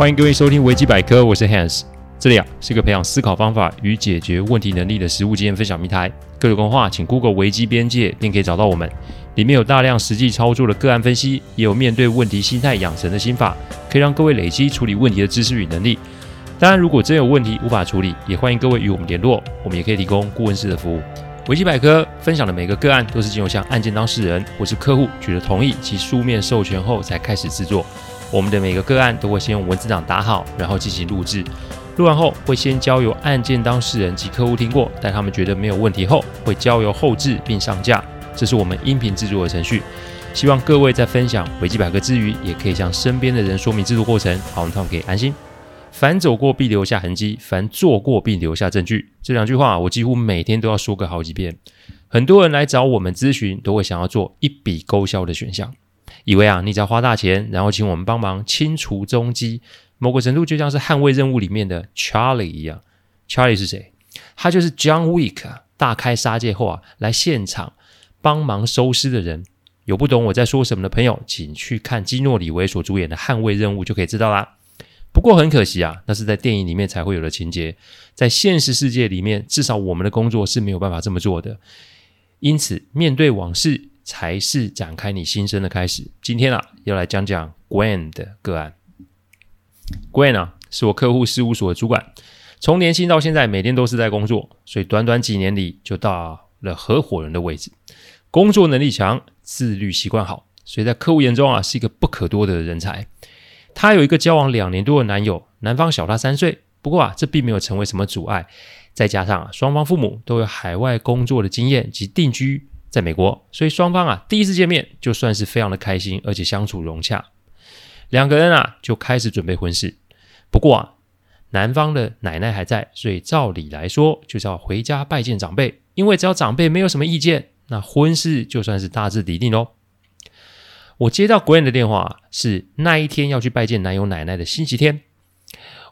欢迎各位收听维基百科，我是 Hans，这里啊是个培养思考方法与解决问题能力的实务经验分享平台。各种文化，请 Google 维基边界，便可以找到我们。里面有大量实际操作的个案分析，也有面对问题心态养成的心法，可以让各位累积处理问题的知识与能力。当然，如果真有问题无法处理，也欢迎各位与我们联络，我们也可以提供顾问式的服务。维基百科分享的每个个案都是经由向案件当事人或是客户取得同意及书面授权后才开始制作。我们的每个个案都会先用文字档打好，然后进行录制。录完后会先交由案件当事人及客户听过，待他们觉得没有问题后，会交由后制并上架。这是我们音频制作的程序。希望各位在分享维基百科之余，也可以向身边的人说明制作过程，好让他们可以安心。凡走过必留下痕迹，凡做过必留下证据。这两句话我几乎每天都要说个好几遍。很多人来找我们咨询，都会想要做一笔勾销的选项，以为啊，你只要花大钱，然后请我们帮忙清除踪迹，某个程度就像是捍卫任务里面的 Charlie 一样。Charlie 是谁？他就是 John Wick 大开杀戒后啊，来现场帮忙收尸的人。有不懂我在说什么的朋友，请去看基诺里维所主演的《捍卫任务》就可以知道啦。不过很可惜啊，那是在电影里面才会有的情节，在现实世界里面，至少我们的工作是没有办法这么做的。因此，面对往事才是展开你新生的开始。今天啊，要来讲讲 Gwen 的个案。Gwen 啊，是我客户事务所的主管，从年轻到现在，每天都是在工作，所以短短几年里就到了合伙人的位置。工作能力强，自律习惯好，所以在客户眼中啊，是一个不可多得的人才。她有一个交往两年多的男友，男方小她三岁。不过啊，这并没有成为什么阻碍。再加上啊，双方父母都有海外工作的经验及定居在美国，所以双方啊第一次见面就算是非常的开心，而且相处融洽。两个人啊就开始准备婚事。不过啊，男方的奶奶还在，所以照理来说就是要回家拜见长辈。因为只要长辈没有什么意见，那婚事就算是大致底定喽。我接到 Grand 的电话，是那一天要去拜见男友奶奶的星期天。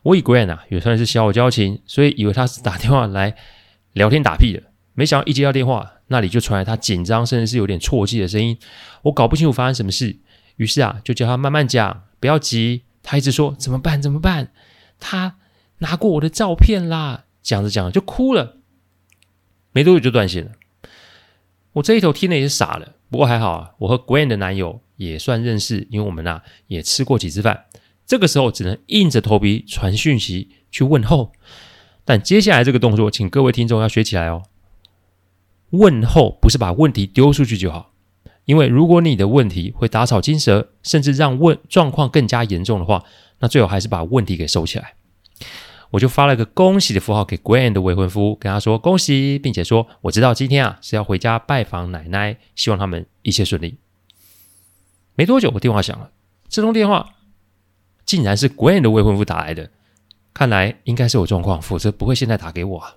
我以 Gwen 啊也算是小有交情，所以以为他是打电话来聊天打屁的。没想到一接到电话，那里就传来他紧张甚至是有点啜泣的声音。我搞不清楚发生什么事，于是啊就叫他慢慢讲，不要急。他一直说怎么办怎么办？他拿过我的照片啦，讲着讲着就哭了，没多久就断线了。我这一头听了也是傻了，不过还好啊，我和 Gwen 的男友。也算认识，因为我们呐、啊、也吃过几次饭。这个时候只能硬着头皮传讯息去问候。但接下来这个动作，请各位听众要学起来哦。问候不是把问题丢出去就好，因为如果你的问题会打草惊蛇，甚至让问状况更加严重的话，那最好还是把问题给收起来。我就发了个恭喜的符号给 Grant 的未婚夫，跟他说恭喜，并且说我知道今天啊是要回家拜访奶奶，希望他们一切顺利。没多久，我电话响了。这通电话竟然是 Grant 的未婚夫打来的，看来应该是有状况，否则不会现在打给我啊。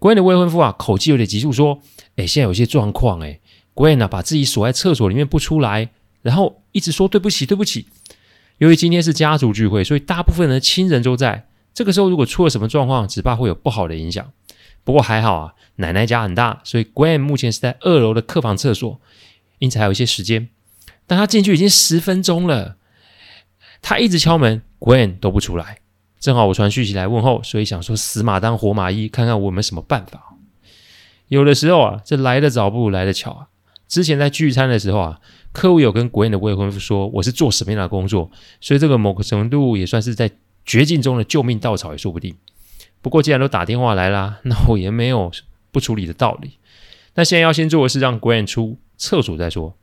Gwen 的未婚夫啊，口气有点急促，说：“哎，现在有些状况，哎，Gwen 啊，把自己锁在厕所里面不出来，然后一直说对不起，对不起。由于今天是家族聚会，所以大部分的亲人都在。这个时候如果出了什么状况，只怕会有不好的影响。不过还好啊，奶奶家很大，所以 Gwen 目前是在二楼的客房厕所，因此还有一些时间。”但他进去已经十分钟了，他一直敲门，Gwen 都不出来。正好我传讯息来问候，所以想说死马当活马医，看看我有没有什么办法。有的时候啊，这来得早不如来得巧啊。之前在聚餐的时候啊，客户有跟国宴的未婚夫说我是做什么样的工作，所以这个某个程度也算是在绝境中的救命稻草也说不定。不过既然都打电话来啦，那我也没有不处理的道理。那现在要先做的是让国宴出厕所再说。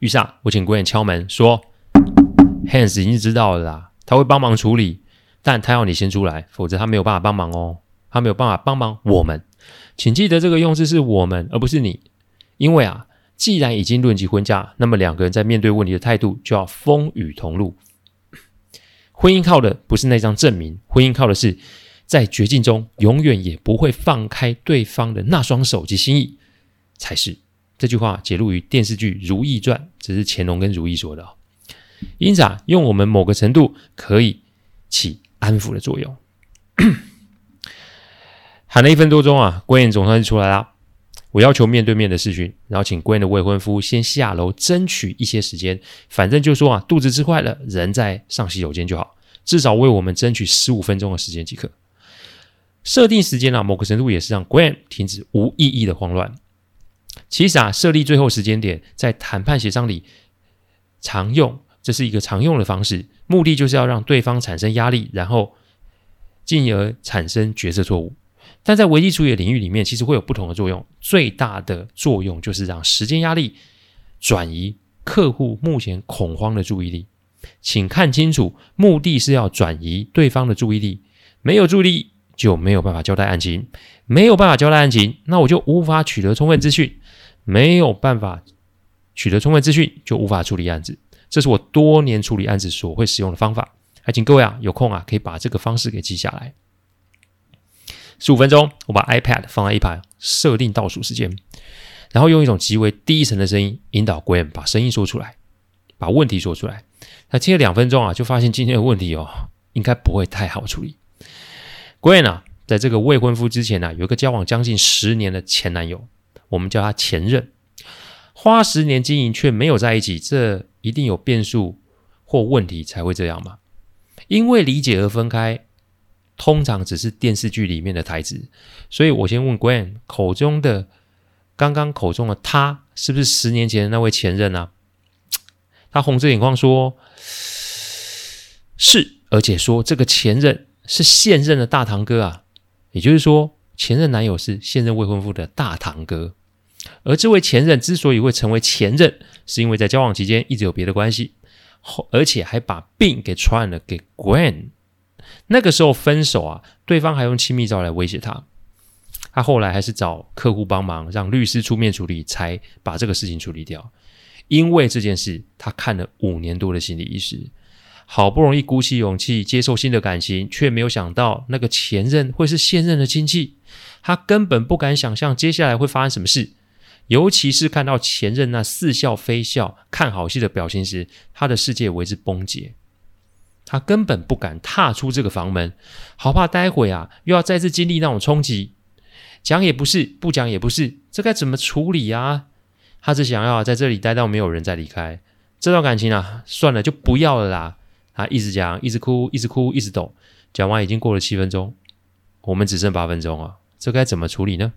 于是啊，我请国宴敲门，说：“Hans 已经知道了啦，他会帮忙处理，但他要你先出来，否则他没有办法帮忙哦。他没有办法帮忙我们，请记得这个用字是我们，而不是你，因为啊，既然已经论及婚嫁，那么两个人在面对问题的态度就要风雨同路。婚姻靠的不是那张证明，婚姻靠的是在绝境中永远也不会放开对方的那双手及心意，才是。”这句话节录于电视剧《如懿传》，这是乾隆跟如懿说的。因此啊，用我们某个程度可以起安抚的作用。喊了一分多钟啊，Gwen 总算是出来啦。我要求面对面的视讯，然后请 Gwen 的未婚夫先下楼争取一些时间。反正就说啊，肚子吃坏了，人在上洗手间就好。至少为我们争取十五分钟的时间即可。设定时间啊，某个程度也是让 Gwen 停止无意义的慌乱。其实啊，设立最后时间点在谈判协商里常用，这是一个常用的方式，目的就是要让对方产生压力，然后进而产生决策错误。但在危机处理领域里面，其实会有不同的作用。最大的作用就是让时间压力转移客户目前恐慌的注意力。请看清楚，目的是要转移对方的注意力。没有注意力就没有办法交代案情，没有办法交代案情，那我就无法取得充分资讯。没有办法取得充分资讯，就无法处理案子。这是我多年处理案子所会使用的方法。还请各位啊，有空啊，可以把这个方式给记下来。十五分钟，我把 iPad 放在一旁，设定倒数时间，然后用一种极为低沉的声音引导 Gwen 把声音说出来，把问题说出来。那听了两分钟啊，就发现今天的问题哦，应该不会太好处理。Gwen 啊，在这个未婚夫之前呢、有一个交往将近十年的前男友，我们叫他前任，花十年经营却没有在一起，这一定有变数或问题才会这样嘛？因为理解而分开。通常只是电视剧里面的台词，所以我先问 Gwen 口中的刚刚口中的他，是不是十年前的那位前任啊？他红着眼眶说：“是，而且说这个前任是现任的大堂哥啊，也就是说，前任男友是现任未婚夫的大堂哥。而这位前任之所以会成为前任，是因为在交往期间一直有别的关系，而且还把病给传染了给 Gwen。”那个时候分手啊，对方还用亲密照来威胁他，他后来还是找客户帮忙，让律师出面处理，才把这个事情处理掉。因为这件事，他看了五年多的心理医师，好不容易鼓起勇气接受新的感情，却没有想到那个前任会是现任的亲戚，他根本不敢想象接下来会发生什么事，尤其是看到前任那似笑非笑、看好戏的表情时，他的世界为之崩解。他根本不敢踏出这个房门，好怕待会啊又要再次经历那种冲击。讲也不是，不讲也不是，这该怎么处理啊？他只想要在这里待到没有人再离开。这段感情啊，算了，就不要了啦。他一直讲，一直哭，一直哭，一直抖。讲完已经过了七分钟，我们只剩八分钟啊，这该怎么处理呢？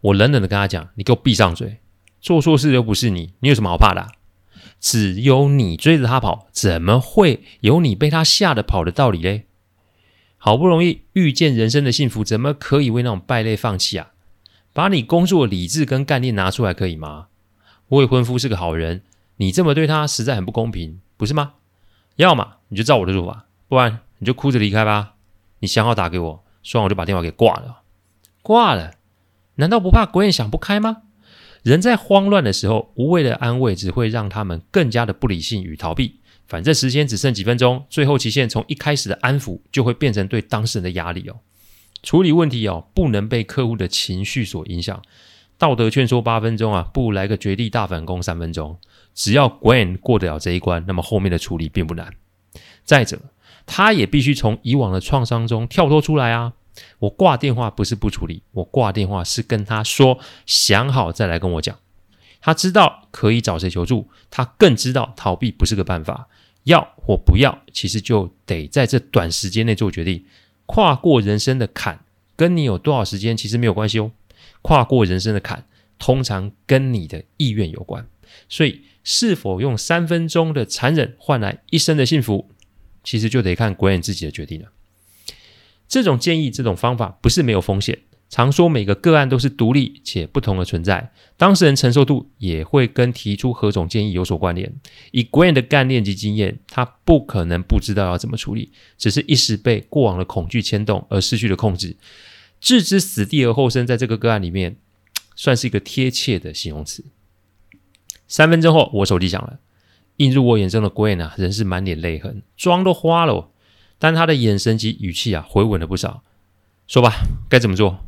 我冷冷的跟他讲：“你给我闭上嘴！做错事又不是你，你有什么好怕的？”只有你追着他跑，怎么会有你被他吓得跑的道理嘞？好不容易遇见人生的幸福，怎么可以为那种败类放弃啊？把你工作的理智跟干练拿出来可以吗？未婚夫是个好人，你这么对他实在很不公平，不是吗？要么你就照我的做法，不然你就哭着离开吧。你想好打给我，说完我就把电话给挂了。挂了？难道不怕 Gwen 想不开吗？人在慌乱的时候，无谓的安慰只会让他们更加的不理性与逃避。反正时间只剩几分钟，最后期限从一开始的安抚就会变成对当事人的压力哦。处理问题哦，不能被客户的情绪所影响。道德劝说八分钟啊，不如来个绝地大反攻三分钟。只要 Gwen 过得了这一关，那么后面的处理并不难。再者，他也必须从以往的创伤中跳脱出来啊。我挂电话不是不处理，我挂电话是跟他说想好再来跟我讲。他知道可以找谁求助，他更知道逃避不是个办法。要或不要，其实就得在这短时间内做决定。跨过人生的坎，跟你有多少时间其实没有关系哦。跨过人生的坎，通常跟你的意愿有关。所以，是否用三分钟的残忍换来一生的幸福，其实就得看 Gwen 自己的决定了。这种建议，这种方法不是没有风险。常说每个个案都是独立且不同的存在，当事人承受度也会跟提出何种建议有所关联。以 Gwen 的干练及经验，他不可能不知道要怎么处理，只是一时被过往的恐惧牵动而失去了控制，置之死地而后生。在这个个案里面，算是一个贴切的形容词。三分钟后，我手机响了，映入我眼中的 Gwen 啊，仍是满脸泪痕，妆都花了。但他的眼神及语气啊，回稳了不少。说吧，该怎么做？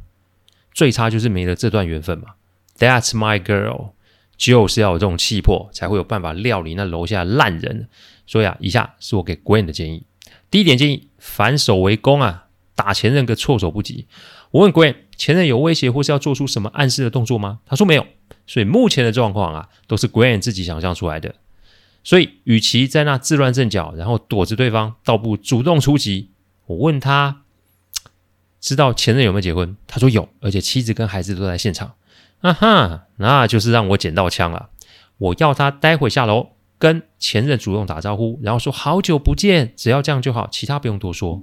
最差就是没了这段缘分嘛。That's my girl，就是要有这种气魄，才会有办法料理那楼下烂人。所以啊，以下是我给 Gwen 的建议。第一点建议，反手为攻啊，打前任个措手不及。我问 Gwen，前任有威胁或是要做出什么暗示的动作吗？他说没有。所以目前的状况啊，都是 Gwen 自己想象出来的。所以，与其在那自乱阵脚，然后躲着对方，倒不如主动出击。我问他，知道前任有没有结婚？他说有，而且妻子跟孩子都在现场。啊哈，那就是让我捡到枪了。我要他待会下楼跟前任主动打招呼，然后说好久不见，只要这样就好，其他不用多说。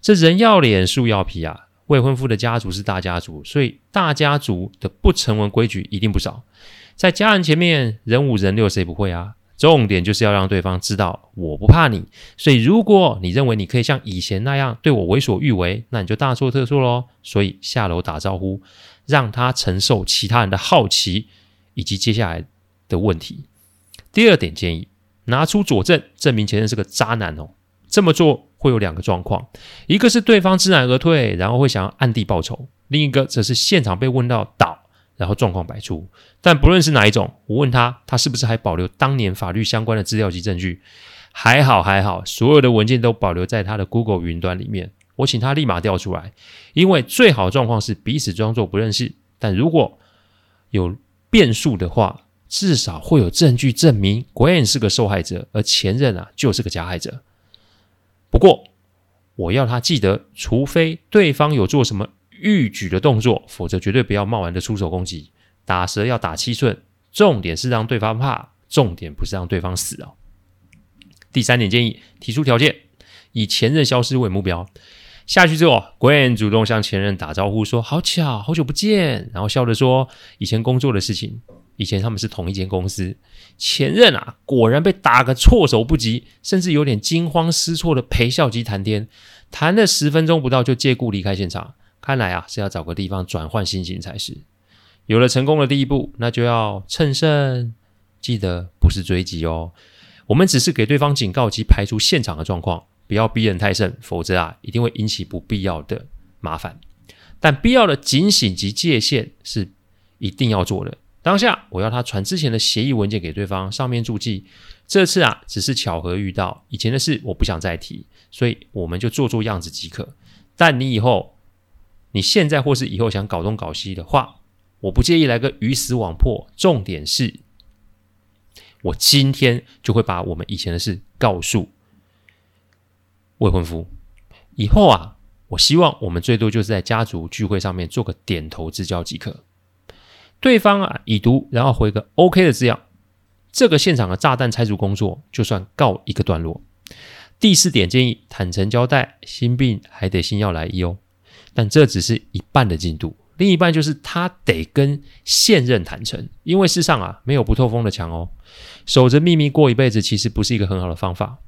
这人要脸，树要皮啊。未婚夫的家族是大家族，所以大家族的不成文规矩一定不少。在家人前面人五人六，谁不会啊？重点就是要让对方知道我不怕你。所以如果你认为你可以像以前那样对我为所欲为，那你就大错特错喽。所以下楼打招呼，让他承受其他人的好奇以及接下来的问题。第二点建议，拿出佐证证明前任是个渣男哦。这么做会有两个状况，一个是对方知难而退，然后会想要暗地报仇；另一个则是现场被问到打，然后状况百出。但不论是哪一种，我问他，他是不是还保留当年法律相关的资料及证据？还好还好，所有的文件都保留在他的 Google 云端里面。我请他立马调出来，因为最好状况是彼此装作不认识，但如果有变数的话，至少会有证据证明 Gwen 是个受害者，而前任啊就是个加害者。不过，我要他记得，除非对方有做什么逾矩的动作，否则绝对不要贸然的出手攻击。打蛇要打七寸，重点是让对方怕，重点不是让对方死哦。第三点建议，提出条件，以前任消失为目标。下去之后，Gwen 主动向前任打招呼，说：“好巧，好久不见。”然后笑着说：“以前工作的事情。”以前他们是同一间公司，前任啊，果然被打个措手不及，甚至有点惊慌失措的陪笑及谈天，谈了十分钟不到就借故离开现场。看来啊，是要找个地方转换心情才是。有了成功的第一步，那就要趁胜，记得不是追击哦。我们只是给对方警告及排除现场的状况，不要逼人太甚，否则啊，一定会引起不必要的麻烦。但必要的警醒及界限是一定要做的。当下我要他传之前的协议文件给对方，上面注记：这次啊只是巧合遇到，以前的事我不想再提，所以我们就做做样子即可。但你以后，你现在或是以后想搞东搞西的话，我不介意来个鱼死网破。重点是，我今天就会把我们以前的事告诉未婚夫。以后啊，我希望我们最多就是在家族聚会上面做个点头之交即可。对方啊已读，然后回个 OK 的字样，这个现场的炸弹拆除工作就算告一个段落。第四点建议，坦诚交代，心病还得心药来医哦。但这只是一半的进度，另一半就是他得跟现任坦诚，因为世上啊没有不透风的墙哦。守着秘密过一辈子，其实不是一个很好的方法。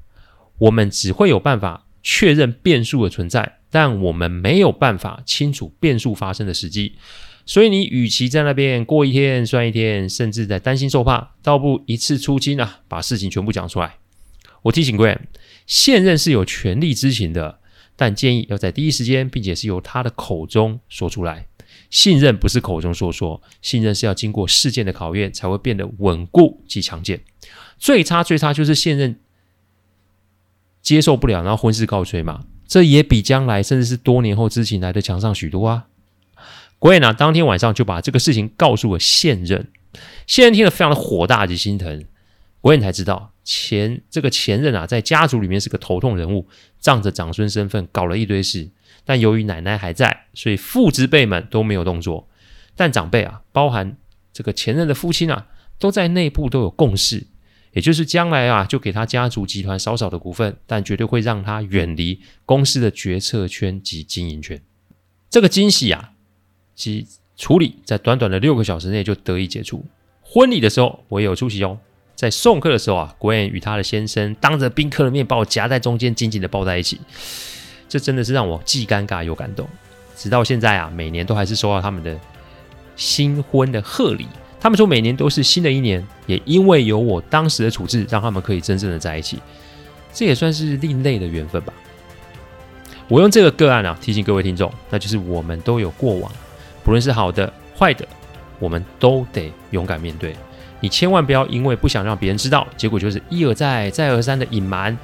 我们只会有办法确认变数的存在，但我们没有办法清楚变数发生的时机。所以你与其在那边过一天算一天，甚至在担心受怕，倒不一次出击啊，把事情全部讲出来。我提醒 Gwen，现任是有权利知情的，但建议要在第一时间，并且是由他的口中说出来。信任不是口中说说，信任是要经过事件的考验才会变得稳固及强健。最差最差就是现任接受不了，然后婚事告吹嘛，这也比将来甚至是多年后知情来的强上许多啊。Gwen 呢，当天晚上就把这个事情告诉了现任，现任听了非常的火大及心疼。我也才知道前这个前任啊，在家族里面是个头痛人物，仗着长孙身份搞了一堆事。但由于奶奶还在，所以父之辈们都没有动作。但长辈啊，包含这个前任的父亲啊，都在内部都有共识，也就是将来啊，就给他家族集团少少的股份，但绝对会让他远离公司的决策圈及经营权。这个惊喜啊！及处理在短短的六个小时内就得以解除。婚礼的时候我也有出席哦，在送客的时候啊国宴与她的先生当着宾客的面把我夹在中间，紧紧的抱在一起，这真的是让我既尴尬又感动。直到现在啊，每年都还是收到他们的新婚的贺礼。他们说每年都是新的一年，也因为有我当时的处置，让他们可以真正的在一起。这也算是另类的缘分吧。我用这个个案啊提醒各位听众，那就是我们都有过往。不论是好的、坏的，我们都得勇敢面对。你千万不要因为不想让别人知道，结果就是一而再、再而三的隐瞒。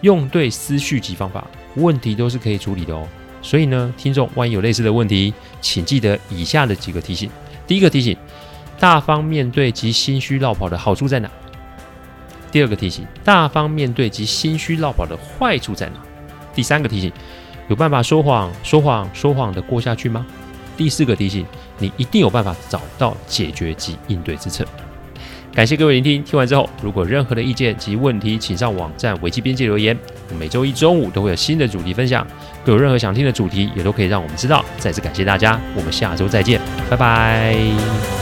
用对思绪及方法，问题都是可以处理的哦。所以呢，听众万一有类似的问题，请记得以下的几个提醒：第一个提醒，大方面对及心虚绕跑的好处在哪？第二个提醒：大方面对及心虚绕跑的坏处在哪？第三个提醒：有办法说谎、说谎、说谎的过下去吗？第四个提醒：你一定有办法找到解决及应对之策。感谢各位聆听，听完之后，如果任何的意见及问题，请上网站维基编辑留言。我每周一中午都会有新的主题分享，各有任何想听的主题，也都可以让我们知道。再次感谢大家，我们下周再见，拜拜。